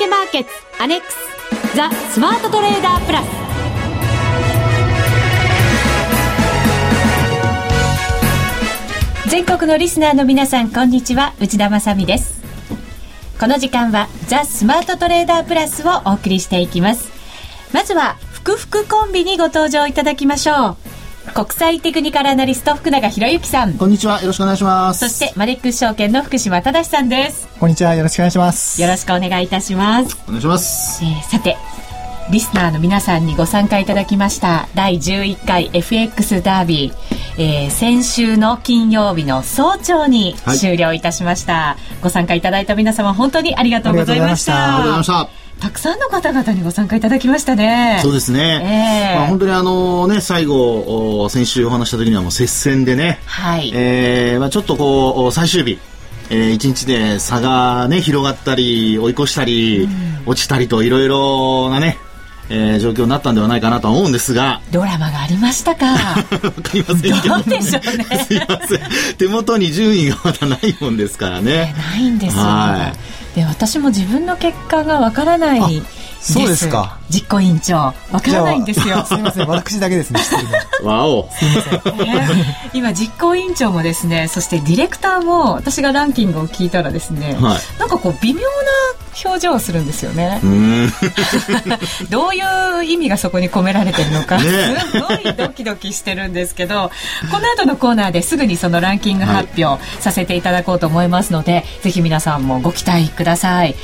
ケマーケッツアネックスザ・スマートトレーダープラス。全国のリスナーの皆さんこんにちは。内田まさです。この時間はザ・スマートトレーダープラスをお送りしていきます。まずは福福コンビにご登場いただきましょう。国際テクニカルアナリスト福永博之さん。こんにちは。よろしくお願いします。そしてマネックス証券の福島正さんです。こんにちは。よろしくお願いします。よろしくお願いいたします。お願いします、えー、さてリスナーの皆さんにご参加いただきました。第11回 FX ダービー、えー、先週の金曜日の早朝に終了いたしました、はい、ご参加いただいた皆様本当にありがとうございました。ありがとうございましたたくさんの方々にご参加いただきましたね。そうですね。えー、まあ、本当にあのね、最後、先週お話した時にはもう接戦でね、はい。えー、まあちょっとこう、最終日、えー、一日で差がね、広がったり、追い越したり、うん、落ちたりといろいろなね、えー、状況になったんではないかなと思うんですが。ドラマがありましたか？わかりませんけど。どうでしょうね。すいません。手元に順位がまだないもんですからね。ないんですよ。はい、で、私も自分の結果がわからない。そうですか。実行委員長。わからないんですよ。すみません。私だけですね。わお。すみません。えー、今、実行委員長もですね、そしてディレクターも、私がランキングを聞いたらですね、はい、なんかこう、微妙な表情をするんですよね。どういう意味がそこに込められてるのか、ね、すごいドキドキしてるんですけど、この後のコーナーですぐにそのランキング発表させていただこうと思いますので、はい、ぜひ皆さんもご期待ください。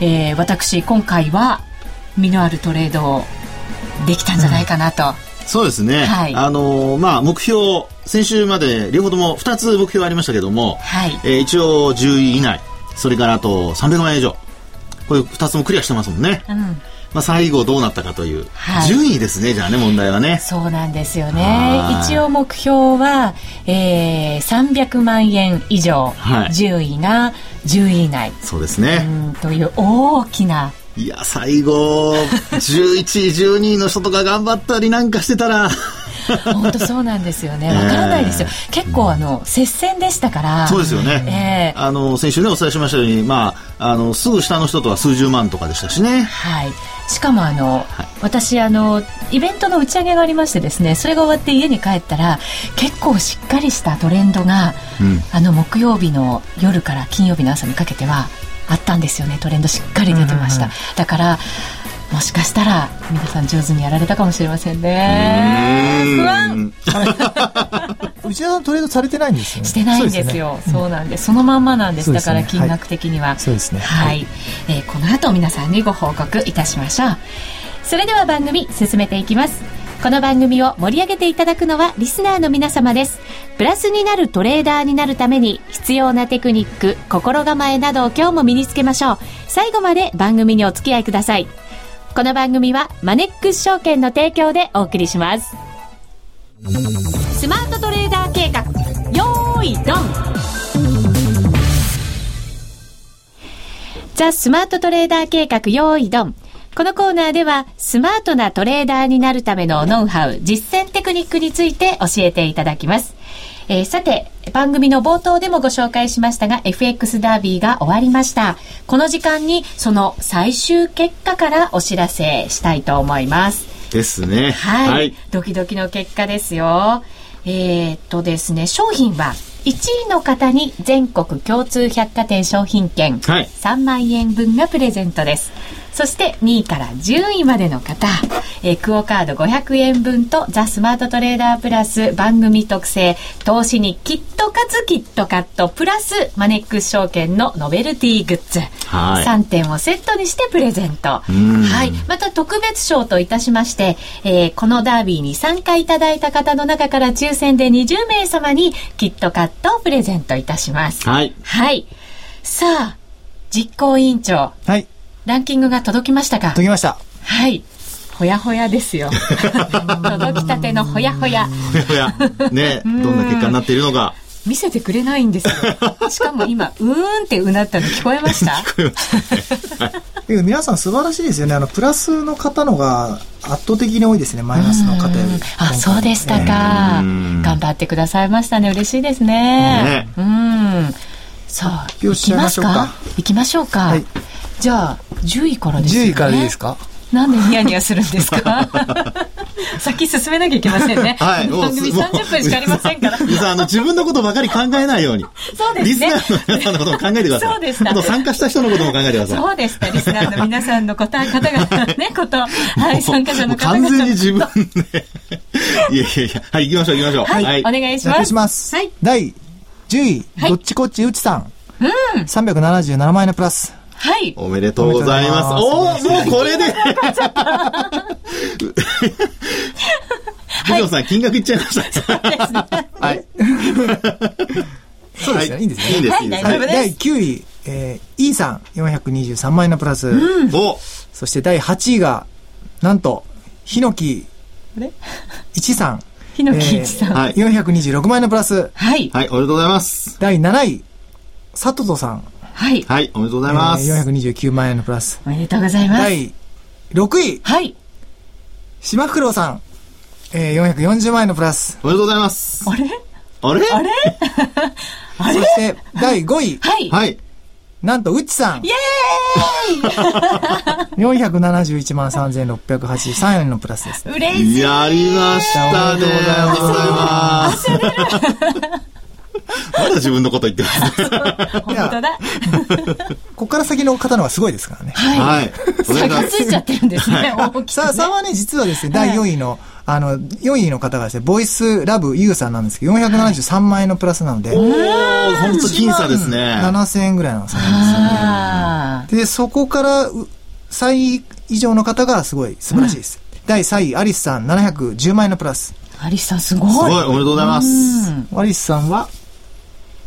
えー、私、今回は、身のあるトレードをできたんじゃないかなと。うん、そうですね。はい、あのー、まあ、目標、先週まで両方とも2つ目標ありましたけども、はい、えー、一応10位以内、それからあと300万円以上、これ2つもクリアしてますもんね。うん。まあ、最後どうなったかという、はい、順位ですねじゃあね問題はね。そうなんですよね。一応目標は、えー、300万円以上、はい、順位が10位以内。そうですね。という大きないや最後11位12位の人とか頑張ったりなんかしてたら本当そうなんですよね。わからないですよ。えー、結構あの接戦でしたから。そうですよね。えー、あの先週ねお伝えしましたように、まああのすぐ下の人とは数十万とかでしたしね。はい。しかもあの、はい、私あのイベントの打ち上げがありましてですね、それが終わって家に帰ったら結構しっかりしたトレンドが、うん、あの木曜日の夜から金曜日の朝にかけてはあったんですよね。トレンドしっかり出てました。だから。もしかしたら皆さん上手にやられたかもしれませんね。不安。内田さんトレードされてないんですよね。してないんですよ。そう,、ね、そうなんです。そのまんまなんです。だから金額的には。そうですね。はい。はい、えー、この後皆さんにご報告いたしましょう。それでは番組進めていきます。この番組を盛り上げていただくのはリスナーの皆様です。プラスになるトレーダーになるために必要なテクニック、心構えなどを今日も身につけましょう。最後まで番組にお付き合いください。この番組はマネックス証券の提供でお送りします。スマートトレーダー計画、よーいドンザ・スマートトレーダー計画、よーいドン。このコーナーでは、スマートなトレーダーになるためのノウハウ、実践テクニックについて教えていただきます。えー、さて、番組の冒頭でもご紹介しましたが、FX ダービーが終わりました。この時間に、その最終結果からお知らせしたいと思います。ですね。はい。はい、ドキドキの結果ですよ。えー、っとですね、商品は、1位の方に全国共通百貨店商品券3万円分がプレゼントです。そして2位から10位までの方、えー、クオカード500円分とザ・スマートトレーダープラス番組特製投資にキットカツキットカットプラスマネックス証券のノベルティグッズ、はい、3点をセットにしてプレゼント。はい。また特別賞といたしまして、えー、このダービーに参加いただいた方の中から抽選で20名様にキットカットをプレゼントいたします。はい。はい。さあ、実行委員長。はい。ランキングが届きましたか届きました。はい。ほやほやですよ。届きたてのほやほや。ほやほや。ね、どんな結果になっているのか。見せてくれないんですよ。しかも今、うーんってうなったの聞こえました？聞こえましたね。はい、皆さん素晴らしいですよね。あの、プラスの方のが圧倒的に多いですね。マイナスの方より。あ、そうでしたか。頑張ってくださいましたね。嬉しいですね。ねうん。さあ、発表しちゃいましょうか？行きましょうか。はい、じゃあ、10位からですね。10位からでいいですか？なんでニヤニヤするんですか？先進めなきゃいけませんね。はい。番組30分しかありませんから。あの、自分のことばかり考えないように。そうですね。リスナーの皆さんのことも考えてください。そうでした。あと参加した人のことも考えてください。そうでした。リスナーの皆さんの方、方々ね、こと、はい、参加者の方々。完全に自分で。いやいやいや、はい、行きましょう行きましょう。はい、お願いします。お願いします。はい。第10位、どっちこっちうちさん。うん。377万円のプラス。はい。おめでとうございます。おおもうこれで藤野さん、金額いっちゃいました。はい。そうですよ、いいんですね。いいです、いいです。第9位、えー、E さん、423万円のプラス。おそして第8位が、なんと、ヒノキ、1さん。ヒノキ1さん。はい。426万円のプラス。はい。はい、おめでとうございます。第7位、佐藤さん。はい。はい、おめでとうございます。えー、429万円のプラス。おめでとうございます。第6位。はい。島袋さん。えー、440万円のプラス。おめでとうございます。あれ？あれ？あれ？あ れそして、第5位。はい。はい。なんと、うちさん。イェーイ !471 万3683円のプラスです。嬉しい。やりましたね。おめでとうございます。まだ自分のこと言ってます。本当だ。ここから先の方のはすごいですからね。はい。差がついちゃってるんですね。さあ、さはね、実はですね、第4位の、あの、4位の方がですね、ボイスラブユーさんなんですけど、473万円のプラスなので。おー、ほんと僅差ですね。7000円ぐらいの差なんですよね。で、そこから、3位以上の方がすごい素晴らしいです。第3位、アリスさん、710万円のプラス。アリスさんすごい。すごい、おめでとうございます。アリスさんは、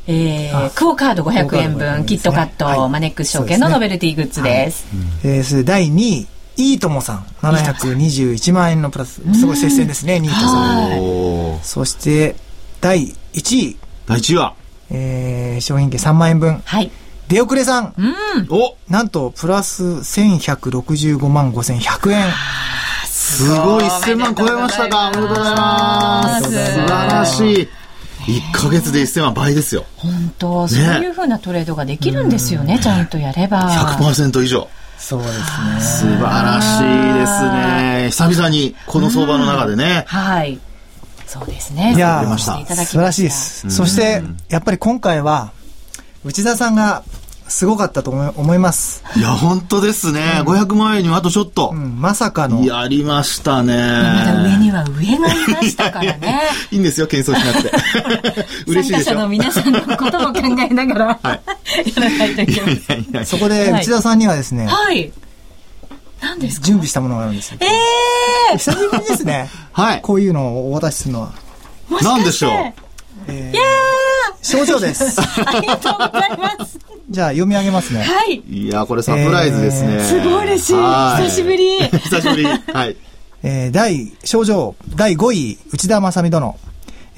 えー、クオカード500円分、キットカット、はい、マネックス証券のノベルティグッズです。はい、えー、それ第2位、いいともさん、721万円のプラス、すごい接戦ですね、2位と3位。そして、第1位。第1位は？えー、商品券3万円分。はい。出遅れさん。うん。おなんと、プラス1165万5100円。すごい、1000万超えましたか。おめでとうございます。素晴らしい。1か月で1000万倍ですよ。本当、そういうふうなトレードができるんですよね、ちゃんとやれば。100%以上。そうですね。素晴らしいですね。久々にこの相場の中でね。はい。そうですね。いや、素晴らしいです。そして、やっぱり今回は、内田さんがすごかったと思います。いや、本当ですね。うん、500万円にはあとちょっと。うん、まさかの。やりましたね。まだ上には上がいましたからね。いいんですよ、謙遜しなくて。嬉しいですよ。参加者の皆さんのことも考えながら、はい、やらないといけない。そこで、内田さんにはですね、はい。何ですか？準備したものがあるんですよ。ええー、久しぶりですね。はい。こういうのをお渡しするのは。何でしょう？えー、症状です。ありがとうございます。じゃあ読み上げますね。はい。いや、これサプライズですね。えー、すごい嬉しい。久しぶり。久しぶり。はい。えー、第、症状、第5位、内田正美殿。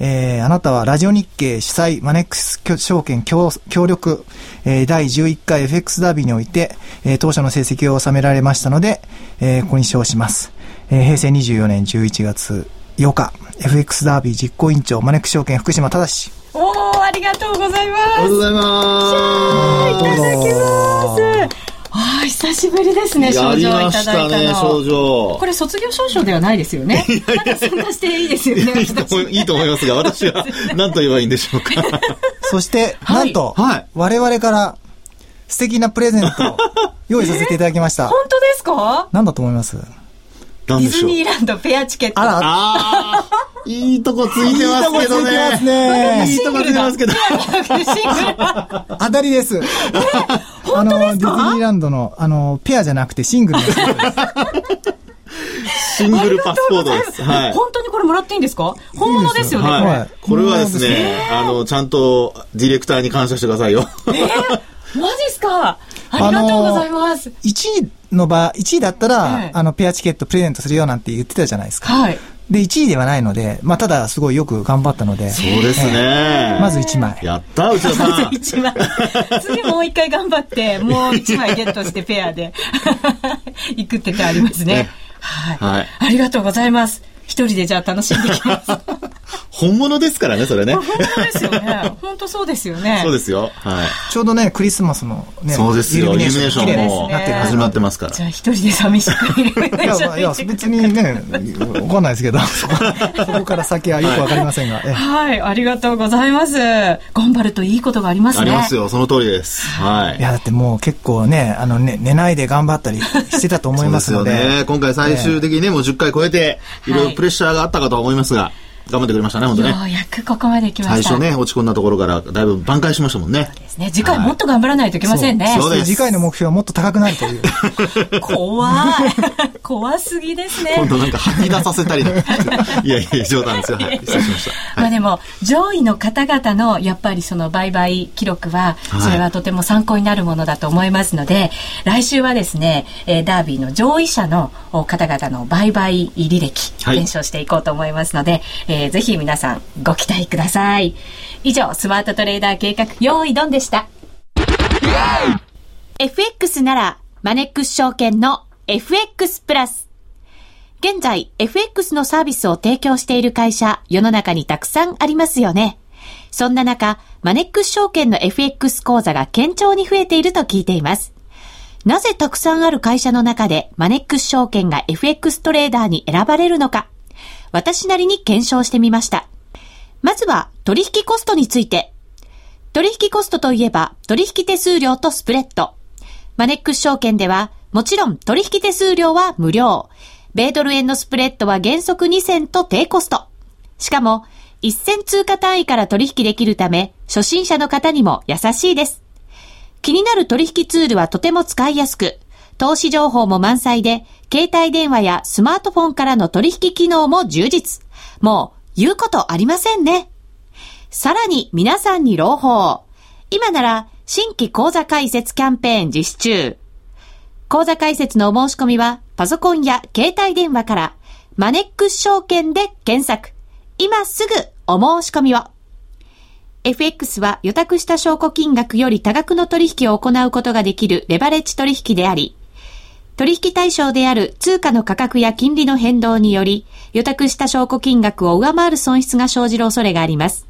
えー、あなたはラジオ日経主催マネックス証券協力、えー、第11回 FX ダービーにおいて、えー、当初の成績を収められましたので、えー、ここに称します。えー、平成24年11月8日、FX ダービー実行委員長、マネックス証券福島正。おー、ありがとうございます。ありがとうございます。いただきます。ああ、久しぶりですね、症状いただいたの。ね、症状。これ卒業証書ではないですよね。まだ参加していいですよね。いいと思いますが、私は何と言えばいいんでしょうか。そして、なんと、はい、我々から素敵なプレゼントを用意させていただきました。本当ですか何だと思いますディズニーランドペアチケット。あら。あいいとこついてますけどね。いいとこついてますね。いいとこついてますけど。当たりです。あの、ディズニーランドの、あの、ペアじゃなくてシングルです。シングルパスポートです。はい。本当にこれもらっていいんですか？本物ですよね。はい。これはですね、あの、ちゃんとディレクターに感謝してくださいよ。えマジっすか？ありがとうございます。1位の場、1位だったら、あの、ペアチケットプレゼントするよなんて言ってたじゃないですか。はい。で、1位ではないので、まあ、ただ、すごいよく頑張ったので。そうですね。まず1枚。やった内田さん。まず1枚。次もう1回頑張って、もう1枚ゲットしてペアで 行くって手ありますね。はい。はい。ありがとうございます。一人でじゃあ楽しんできます。本物ですからね、それね。本物ですよね。本当そうですよね。そうですよ。はい。ちょうどね、クリスマスのね、そうですよ。イルミネーションも始まってますから。じゃあ一人で寂しくイルミネーションいや、別にね、わかんないですけど、そこから先はよくわかりませんが。はい、ありがとうございます。頑張るといいことがありますね。ありますよ、その通りです。はい。いや、だってもう結構ね、あのね、寝ないで頑張ったりしてたと思いますので。そうですよね。今回最終的にね、もう10回超えて、いろいろプレッシャーがあったかと思いますが、頑張ってくれましたね、本当ね。ようやくここまで来ました。最初ね、落ち込んだところからだいぶ挽回しましたもんね。ですね。次回もっと頑張らないといけませんね。はい、そうです。次回の目標はもっと高くなるという。怖い。怖すぎですね。今度なんか吐き出させたり。いやいや、冗談ですよ。はい。失礼しました。まあでも、上位の方々の、やっぱりその売買記録は、それはとても参考になるものだと思いますので、来週はですね、えダービーの上位者の方々の売買履歴、検証していこうと思いますので、えー、ぜひ皆さん、ご期待ください。以上、スマートトレーダー計画、用意ドンでした。FX なら、マネックス証券の FX プラス。現在、FX のサービスを提供している会社、世の中にたくさんありますよね。そんな中、マネックス証券の FX 講座が堅調に増えていると聞いています。なぜたくさんある会社の中でマネックス証券が FX トレーダーに選ばれるのか、私なりに検証してみました。まずは取引コストについて。取引コストといえば取引手数料とスプレッド。マネックス証券ではもちろん取引手数料は無料。米ドル円のスプレッドは原則2銭と低コスト。しかも、1銭通貨単位から取引できるため、初心者の方にも優しいです。気になる取引ツールはとても使いやすく、投資情報も満載で、携帯電話やスマートフォンからの取引機能も充実。もう言うことありませんね。さらに皆さんに朗報。今なら新規講座開設キャンペーン実施中。講座開設のお申し込みはパソコンや携帯電話からマネックス証券で検索。今すぐお申し込みを。FX は予託した証拠金額より多額の取引を行うことができるレバレッジ取引であり、取引対象である通貨の価格や金利の変動により、予託した証拠金額を上回る損失が生じる恐れがあります。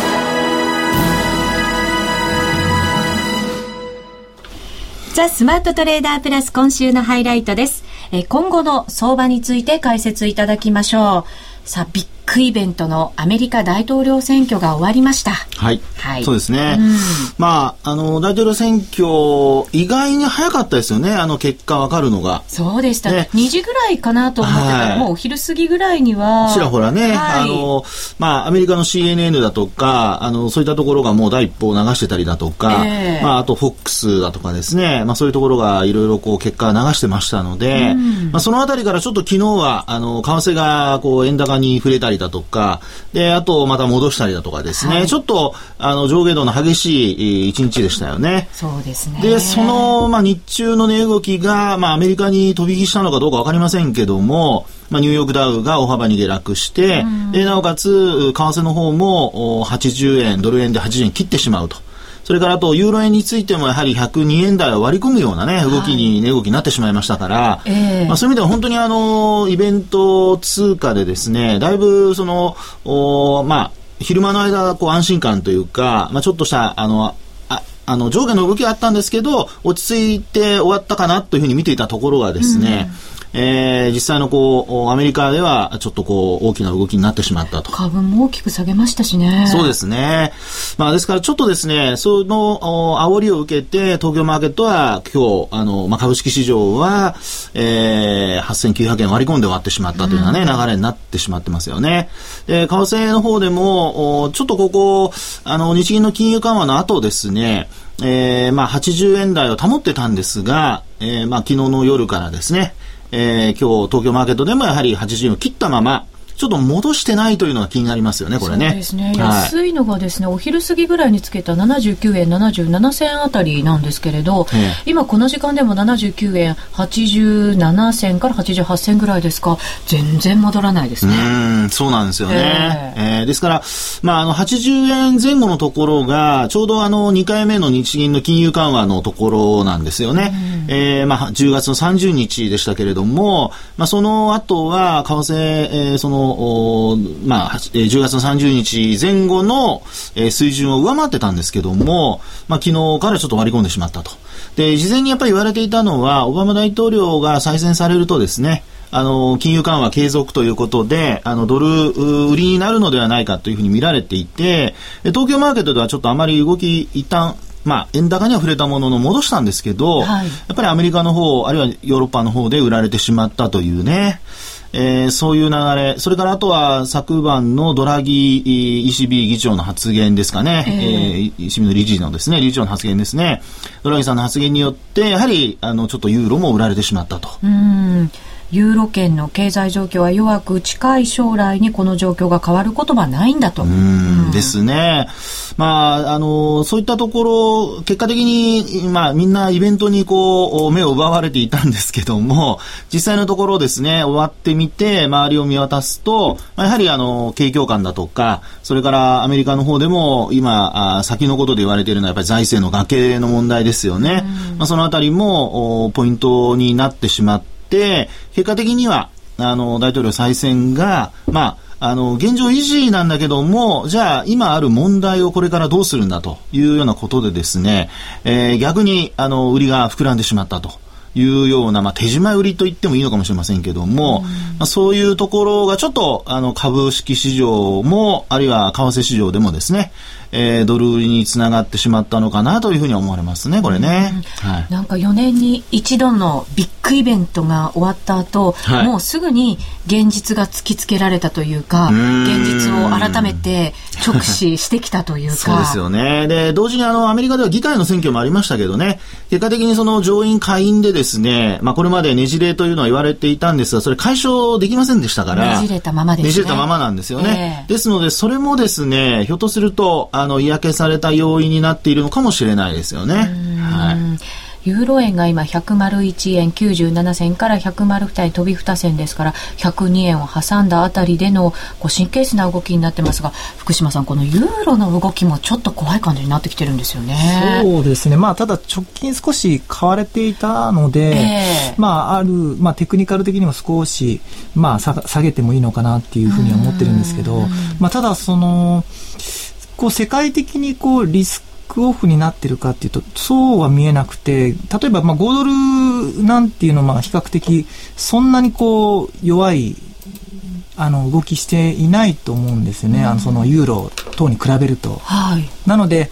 ザ・スマートトレーダープラス今週のハイライトです。え今後の相場について解説いただきましょう。さあ、びっグイベントのアメリカ大統領選挙が終わりました。はい。はい、そうですね。うん、まあ、あの、大統領選挙、意外に早かったですよね。あの結果わかるのが。そうでした。ね、2時ぐらいかなと思ってたら、はい、もうお昼過ぎぐらいには。ちらほらね、はい、あの、まあ、アメリカの CNN だとか、あの、そういったところがもう第一報を流してたりだとか、えー、まあ、あと FOX だとかですね、まあ、そういうところがいろいろこう結果流してましたので、うん、まあ、そのあたりからちょっと昨日は、あの、為替がこう円高に触れたりだとか、で、あとまた戻したりだとかですね、はい、ちょっと、あの、上下動の激しい一日でしたよね。そうですね。で、その、まあ、日中の値動きが、まあ、アメリカに飛び火したのかどうかわかりませんけども、まあ、ニューヨークダウが大幅に下落して、で、なおかつ、為替の方も80円、ドル円で80円切ってしまうと。それからあと、ユーロ円についてもやはり102円台を割り込むようなね、動きに、値動きになってしまいましたから、えー、まあ、そういう意味では本当にあの、イベント通貨でですね、だいぶその、おまあ、昼間の間、こう安心感というか、まあ、ちょっとした、あの、ああの上下の動きがあったんですけど、落ち着いて終わったかなというふうに見ていたところがですね、うんえー、実際のこう、アメリカではちょっとこう、大きな動きになってしまったと。株も大きく下げましたしね。そうですね。まあですからちょっとですね、その、煽りを受けて、東京マーケットは今日、あの、まあ株式市場は、えー、8900円割り込んで終わってしまったというようなね、うん、流れになってしまってますよね。で、為替の方でも、ちょっとここ、あの、日銀の金融緩和の後ですね、えー、まあ80円台を保ってたんですが、えー、まあ昨日の夜からですね、えー、今日東京マーケットでもやはり80円を切ったまま、ちょっと戻してないというのが気になりますよね、これね。そうですね。安いのがですね、お昼過ぎぐらいにつけた79円77銭あたりなんですけれど、今この時間でも79円87銭から88銭ぐらいですか、全然戻らないですね。うん、そうなんですよね。えー、えー、ですから、まあ、あの、80円前後のところが、ちょうどあの、2回目の日銀の金融緩和のところなんですよね。えー、まあ、10月の30日でしたけれども、まあ、その後は、為替、えー、その、まあ、10月の30日前後の、えー、水準を上回ってたんですけども、まあ、昨日からちょっと割り込んでしまったと。で、事前にやっぱり言われていたのは、オバマ大統領が再選されるとですね、あの、金融緩和継続ということで、あの、ドル売りになるのではないかというふうに見られていて、東京マーケットではちょっとあまり動き、一旦、まあ、円高には触れたものの戻したんですけど、はい、やっぱりアメリカの方、あるいはヨーロッパの方で売られてしまったというね、えー、そういう流れ、それからあとは昨晩のドラギ ECB 議長の発言ですかね、えー、えー、ECB の理事のですね、理事長の発言ですね、ドラギさんの発言によって、やはり、あの、ちょっとユーロも売られてしまったと。うんユーロ圏の経済状況は弱く近い将来にこの状況が変わることはないんだと。うんですね。まあ、あの、そういったところ、結果的に、まあ、みんなイベントにこう、目を奪われていたんですけども、実際のところですね、終わってみて、周りを見渡すと、やはりあの、景況感だとか、それからアメリカの方でも、今、あ先のことで言われているのは、やっぱり財政の崖の問題ですよね。まあ、そのあたりも、ポイントになってしまって、て、結果的には、あの、大統領再選が、まあ、あの、現状維持なんだけども、じゃあ、今ある問題をこれからどうするんだというようなことでですね、えー、逆に、あの、売りが膨らんでしまったと。いうような、まあ、手締まい売りと言ってもいいのかもしれませんけども、まあ、そういうところがちょっと、あの、株式市場も、あるいは為替市場でもですね、えー、ドル売りにつながってしまったのかなというふうに思われますね、これね。はい、なんか4年に一度のビッグイベントが終わった後、はい、もうすぐに現実が突きつけられたというか、現実を改めて直視してきたというか。そうですよね。で、同時にあの、アメリカでは議会の選挙もありましたけどね、結果的にその上院下院でですね、まあこれまでねじれというのは言われていたんですが、それ解消できませんでしたから。ねじれたままですね。ねじれたままなんですよね。えー、ですので、それもですね、ひょっとすると、あの、嫌気された要因になっているのかもしれないですよね。はい。ユーロ円が今101円97銭から102円飛び2銭ですから102円を挟んだあたりでのこう神経質な動きになってますが福島さんこのユーロの動きもちょっと怖い感じになってきてるんですよね。そうですね。まあただ直近少し買われていたので、えー、まああるまあテクニカル的にも少しまあ下げてもいいのかなっていうふうには思ってるんですけど、まあただそのこう世界的にこうリスククオフになってるかっていうと、そうは見えなくて、例えばまあ5ドルなんていうのは比較的そんなにこう弱いあの動きしていないと思うんですよね、うん、あのそのユーロ等に比べると。はい、なので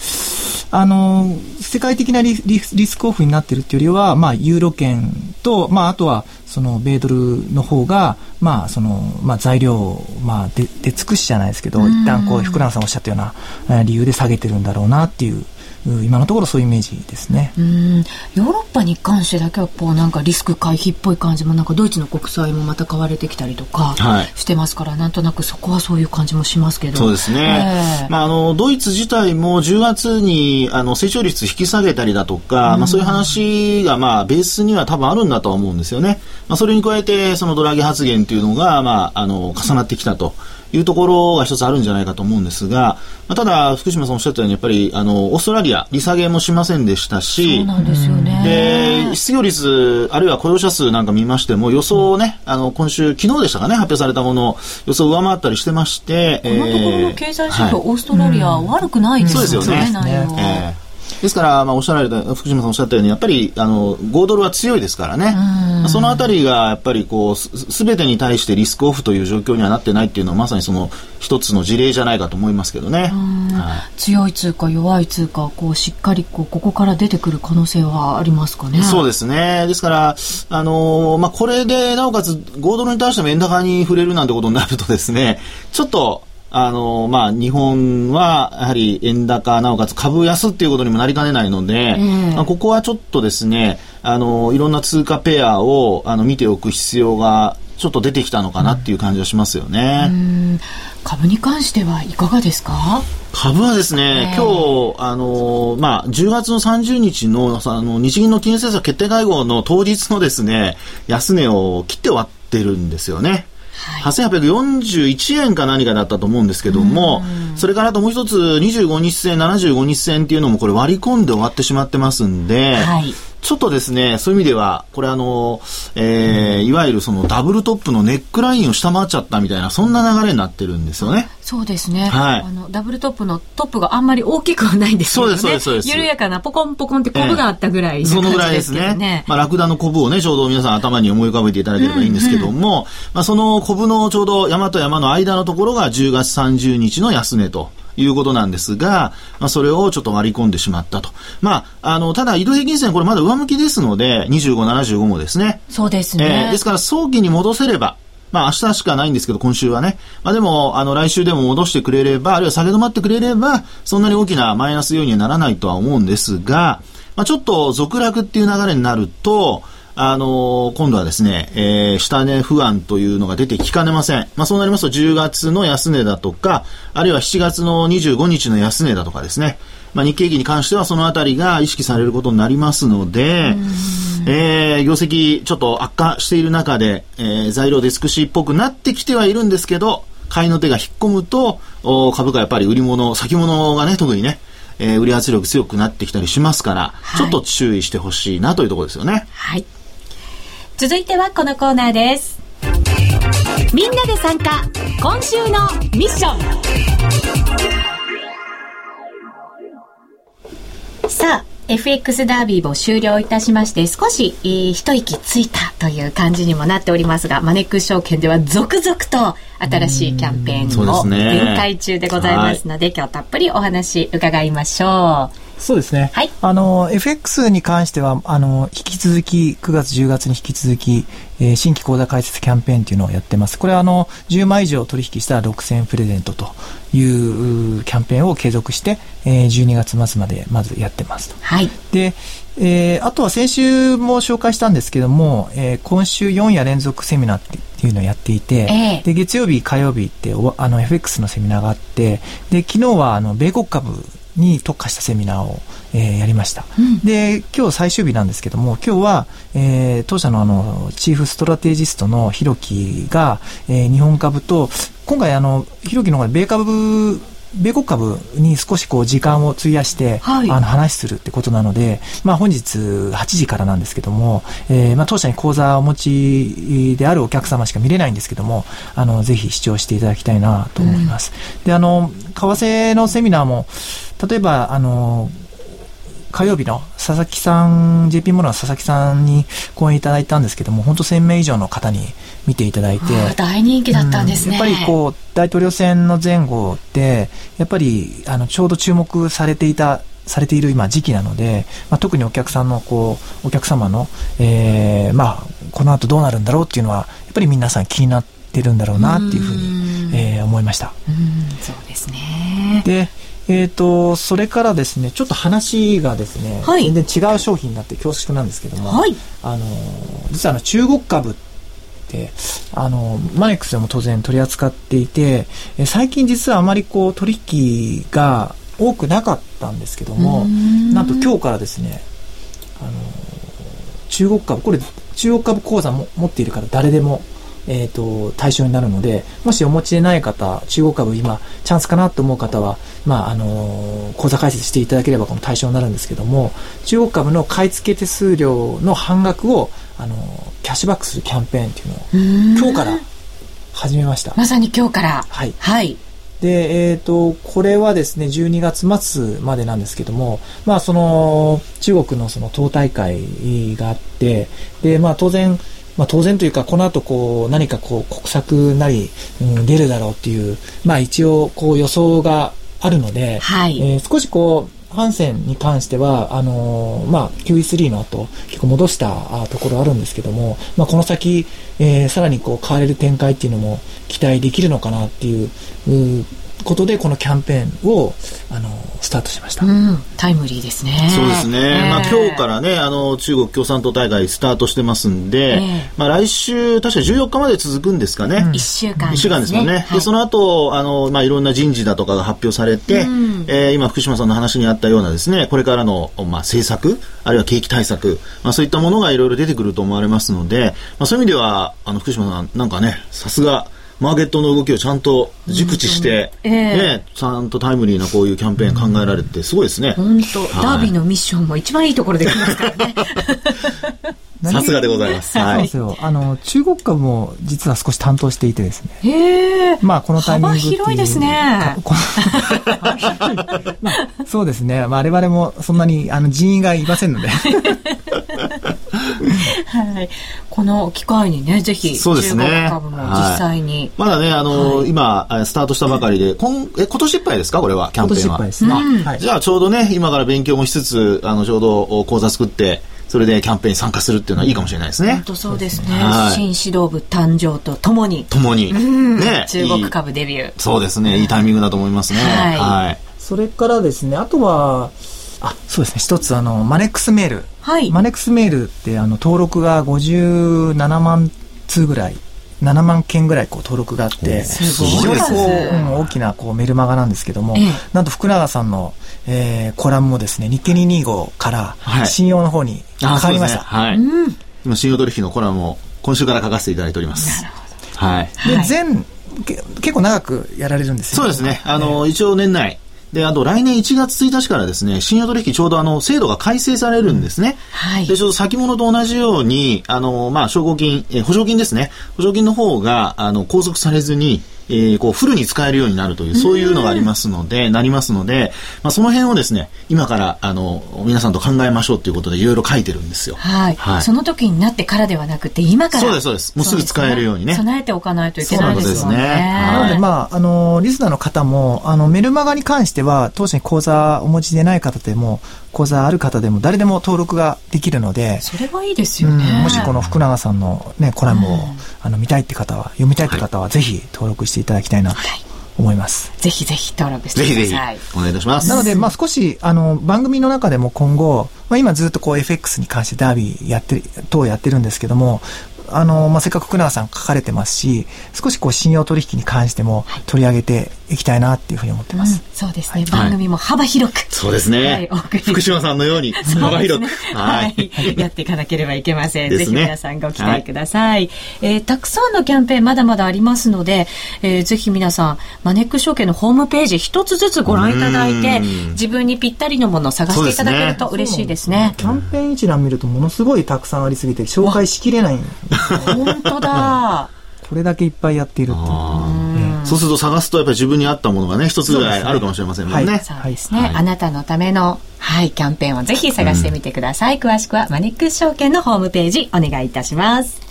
あの世界的なリリスクオフになってるっていうよりは、まあ、ユーロ圏と、まあ、あとはその米ドルの方が、まあそのまあ、材料、まあ、で出尽くしじゃないですけど、一旦こう福永さんおっしゃったような理由で下げてるんだろうなっていう今のところそういうイメージですね。うん。ヨーロッパに関してだけはこうなんかリスク回避っぽい感じもなんかドイツの国債もまた買われてきたりとかしてますから、はい、なんとなくそこはそういう感じもしますけど。そうですね、えー、まあ、あのドイツ自体も10月にあの成長率引き下げたりだとか、まあ、そういう話がまあベースには多分あるんだとは思うんですよね、まあ、それに加えてそのドラギ発言というのが、まあ、あの重なってきたと。いうところが一つあるんじゃないかと思うんですが、まあ、ただ、福島さんおっしゃったように、やっぱり、あの、オーストラリア、利下げもしませんでしたし、そうなんですよね。で、失業率、あるいは雇用者数なんか見ましても、予想をね、あの、今週、昨日でしたかね、発表されたもの、予想を上回ったりしてまして、このところの経済指標、はい、オーストラリア、悪くないですよね、そうですよね。えーですから、まあ、おっしゃられた、福島さんおっしゃったように、やっぱり、あの、5ドルは強いですからね。そのあたりが、やっぱり、こう、すべてに対してリスクオフという状況にはなってないっていうのは、まさにその、一つの事例じゃないかと思いますけどね。はい、強い通貨、弱い通貨、こう、しっかり、こう、ここから出てくる可能性はありますかね。そうですね。ですから、あのまあ、これで、なおかつ、5ドルに対しても円高に触れるなんてことになるとですね、ちょっと、あの、まあ、日本は、やはり円高、なおかつ株安っていうことにもなりかねないので、まあ、ここはちょっとですね、あの、いろんな通貨ペアを、あの、見ておく必要がちょっと出てきたのかなっていう感じはしますよね。株に関してはいかがですか？株はですね、今日、あのー、まあ、10月の30日の、あの、日銀の金融政策決定会合の当日のですね、安値を切って終わってるんですよね。はい、8841円か何かだったと思うんですけども、それからあともう一つ、25日線、75日線っていうのもこれ割り込んで終わってしまってますんで、はい、ちょっとですね、そういう意味では、これあの、えー、いわゆるそのダブルトップのネックラインを下回っちゃったみたいな、そんな流れになってるんですよね。そうですね。はい。あの、ダブルトップのトップがあんまり大きくはないんですよね。そうです、そうです、緩やかなポコンポコンってコブがあったぐらい、ね、そのぐらいですね。まあ、ラクダのコブをね、ちょうど皆さん頭に思い浮かべていただければいいんですけども、うんうん、まあ、そのコブのちょうど山と山の間のところが10月30日の安値と。いうことなんですが、まあ、それをちょっと割り込んでしまったと。まあ、あの、ただ移動平均線これまだ上向きですので、25、75もですね。そうですね。えー、ですから早期に戻せれば、まあ明日しかないんですけど、今週はね。まあでも、あの来週でも戻してくれれば、あるいは下げ止まってくれれば、そんなに大きなマイナス要因にはならないとは思うんですが、まあちょっと続落っていう流れになると、あのー、今度はですね、えー、下値不安というのが出てきかねません。まあ、そうなりますと10月の安値だとか、あるいは7月の25日の安値だとかですね、まあ、日経平均に関してはそのあたりが意識されることになりますので、えー、業績ちょっと悪化している中で、えー、材料デスクシーっぽくなってきてはいるんですけど、買いの手が引っ込むと、お株価やっぱり売り物、先物がね、特にね、えー、売り圧力強くなってきたりしますから、はい、ちょっと注意してほしいなというところですよね。はい。続いてはこのコーナーです。みんなで参加、今週のミッション。さあ、FX ダービーも終了いたしまして、少し、えー、一息ついたという感じにもなっておりますが、マネックス証券では続々と新しいキャンペーンを展開中でございますので、でね、今日たっぷりお話伺いましょう。そうですね。はい。あの、FX に関しては、あの、引き続き、9月、10月に引き続き、えー、新規口座開設キャンペーンというのをやってます。これは、あの、10万以上取引したら6000プレゼントというキャンペーンを継続して、えー、12月末までまずやってますと。はい。で、えー、あとは先週も紹介したんですけども、えー、今週4夜連続セミナーっていうのをやっていて、えー、で月曜日、火曜日ってあの FX のセミナーがあってで昨日はあの米国株に特化したセミナーを、えー、やりました、うん、で今日最終日なんですけども今日は、えー、当社のあのチーフストラテジストのひろきが、えー、日本株と今回あのひろきの方が米株米国株に少しこう時間を費やして、はい、あの話するってことなので、まあ、本日8時からなんですけども、えー、まあ当社に講座をお持ちであるお客様しか見れないんですけどもあのぜひ視聴していただきたいなと思います。うん、であの為替のセミナーも例えばあの火曜日の佐々木さん、JP モルの佐々木さんに講演いただいたんですけども、本当1000名以上の方に見ていただいて。大人気だったんですね、うん、やっぱりこう、大統領選の前後で、やっぱり、あの、ちょうど注目されていたされている今時期なので、まあ、特にお客さんのこうお客様の、えー、まあこの後どうなるんだろうっていうのはやっぱり皆さん気になってるんだろうなっていうふうに、えー、思いました。そうですねでえっ、ー、と、それからですね、ちょっと話がですね、はい、全然違う商品になって恐縮なんですけども、はい、あの、実はあの中国株って、あの、マネックスでも当然取り扱っていて、え最近実はあまりこう取引が多くなかったんですけども、なんと今日からですね、あの、中国株、これ中国株口座も持っているから誰でもえーと、対象になるのでもしお持ちでない方中国株今チャンスかなと思う方は、まああのー、口座開設していただければこの対象になるんですけども中国株の買い付け手数料の半額を、あのー、キャッシュバックするキャンペーンっていうのを今日から始めました。まさに今日から。はい、はい。で、えっ、ー、と、これはですね、12月末までなんですけども、まあ、その、中国のその党大会があって、で、まあ、当然、まあ、当然というか、この後こう何かこう国策なり、うん、出るだろうっていう、まあ、一応こう予想があるので、はい。えー、少しこうハンセンに関しては、あのー、まあ、QE3 の後、結構戻したところあるんですけども、まあ、この先、えー、さらにこう変われる展開っていうのも期待できるのかなっていう、うことで、このキャンペーンを、あの、スタートしました。うん、タイムリーですね。そうですね。えー、まあ今日からね、あの、中国共産党大会スタートしてますんで、えー、まあ来週、確か14日まで続くんですかね。1週間、ね。1週間ですよね。はい、で、その後、あの、まあいろんな人事だとかが発表されて、うん、えー、今福島さんの話にあったようなですね、これからの、まあ政策、あるいは景気対策、まあそういったものがいろいろ出てくると思われますので、まあそういう意味では、あの、福島さん、なんかね、さすが、マーケットの動きをちゃんと熟知して、えー、ね、ちゃんとタイムリーなこういうキャンペーン考えられて、すごいですね。本当、はい、ダービーのミッションも一番いいところできますからね。さすがでございます。はい。そうですよ。あの、中国株も実は少し担当していてですね。へえ。まあ、このタイミング幅広いですね。まあ、そうですね。まあ、我々もそんなにあの人員がいませんので。はい。この機会にね、ぜひ、そうですね、中国株も実際に。はい、まだね、あのーはい、今、スタートしたばかりで、今え今年いっぱいですかこれは、キャンペーンは？今年いっぱいですね。はい、じゃあ、ちょうどね、今から勉強もしつつ、あの、ちょうど講座作って、それでキャンペーンに参加するっていうのはいいかもしれないですね。本当そうですね。はい、新指導部誕生とともに。ともに。ね。中国株デビューそうですね。いいタイミングだと思いますね。はい。はい、それからですね、あとは、あ、そうですね。一つ、あの、マネックスメール。はい。マネックスメールって、あの、登録が57万通ぐらい7万件ぐらいこう登録があって、非常にこう、うん、大きなこうメルマガなんですけども、ええ、なんと福永さんの、えー、コラムもですね、日経225から信用の方に変わりました。はい。ねはい、今、信用取引のコラムを今週から書かせていただいております。なるほど。はい。で、全、結構長くやられるんですよ、そうですね。あの、一応年内、で、あと来年1月1日からですね、信用取引ちょうどあの、制度が改正されるんですね。はい。で、ちょうど先物と同じように、あの、まあ、証拠金、え、保証金ですね。保証金の方が、あの、拘束されずに、えー、こうフルに使えるようになるという、そういうのがありますので、なりますので、まあ、その辺をですね、今から、あの、皆さんと考えましょうということで、いろいろ書いてるんですよ。はい。はい、その時になってからではなくて、今から。そうです、そうです。もうすぐ使えるようにね。備えておかないといけないですよね。ねなので、まあ、あの、リスナーの方も、あの、メルマガに関しては、当社に講座お持ちでない方でも、講座ある方でも誰でも登録ができるので、それはいいですよね。うん、もしこの福永さんのね、コラムを、うん、あの見たいって方は、読みたいって方は、ぜひ登録していただきたいなと思います。ぜひぜひ登録してください。ぜひぜひお願いいたします。なので、まあ少し、あの、番組の中でも今後、まあ今ずっとこう FX に関してダービーやって、等やってるんですけども、あの、まあ、せっかく福永さん書かれてますし、少しこう信用取引に関しても取り上げていきたいなっていうふうに思ってます。うん、そうですね、はい、番組も幅広く。そうですね。はい、福島さんのように 幅広く、ね、はい、やっていかなければいけません。ね、ぜひ皆さんご期待ください。はい、えー、たくさんのキャンペーンまだまだありますので、えー、ぜひ皆さん、マネック証券のホームページ一つずつご覧いただいて、自分にぴったりのものを探していただけると嬉しいですね。すねキャンペーン一覧見るとものすごいたくさんありすぎて紹介しきれない。本当だ。これだけいっぱいやっているっていう。そうすると探すとやっぱり自分に合ったものがね、一つぐらいあるかもしれませんもんね。そうですね。あなたのための、はい、キャンペーンをぜひ探してみてください。詳しくはマネックス証券のホームページお願いいたします。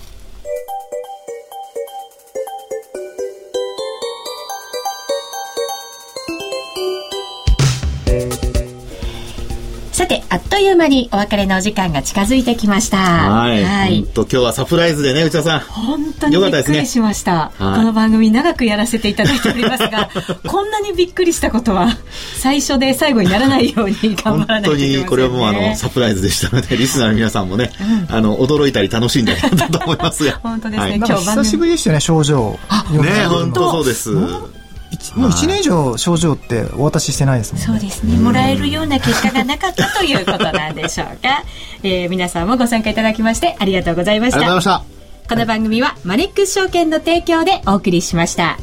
て、あっという間にお別れのお時間が近づいてきました。はい。はい。と今日はサプライズでね、内田さん。本当にびっくりしました。ね、この番組長くやらせていただいておりますが、こんなにびっくりしたことは、最初で最後にならないように 頑張らないといけません、ね、本当にこれはもうあの、サプライズでしたので、リスナーの皆さんもね、うん、あの、驚いたり楽しんだりだと思いますが。本当ですね、はい、今日久しぶりでしたね、症状。ね、本当そうです。もう1年以上症状ってお渡ししてないですもんね。そうですね。もらえるような結果がなかったということなんでしょうか。えー、皆さんもご参加いただきましてありがとうございました。ありがとうございました。この番組はマネックス証券の提供でお送りしました。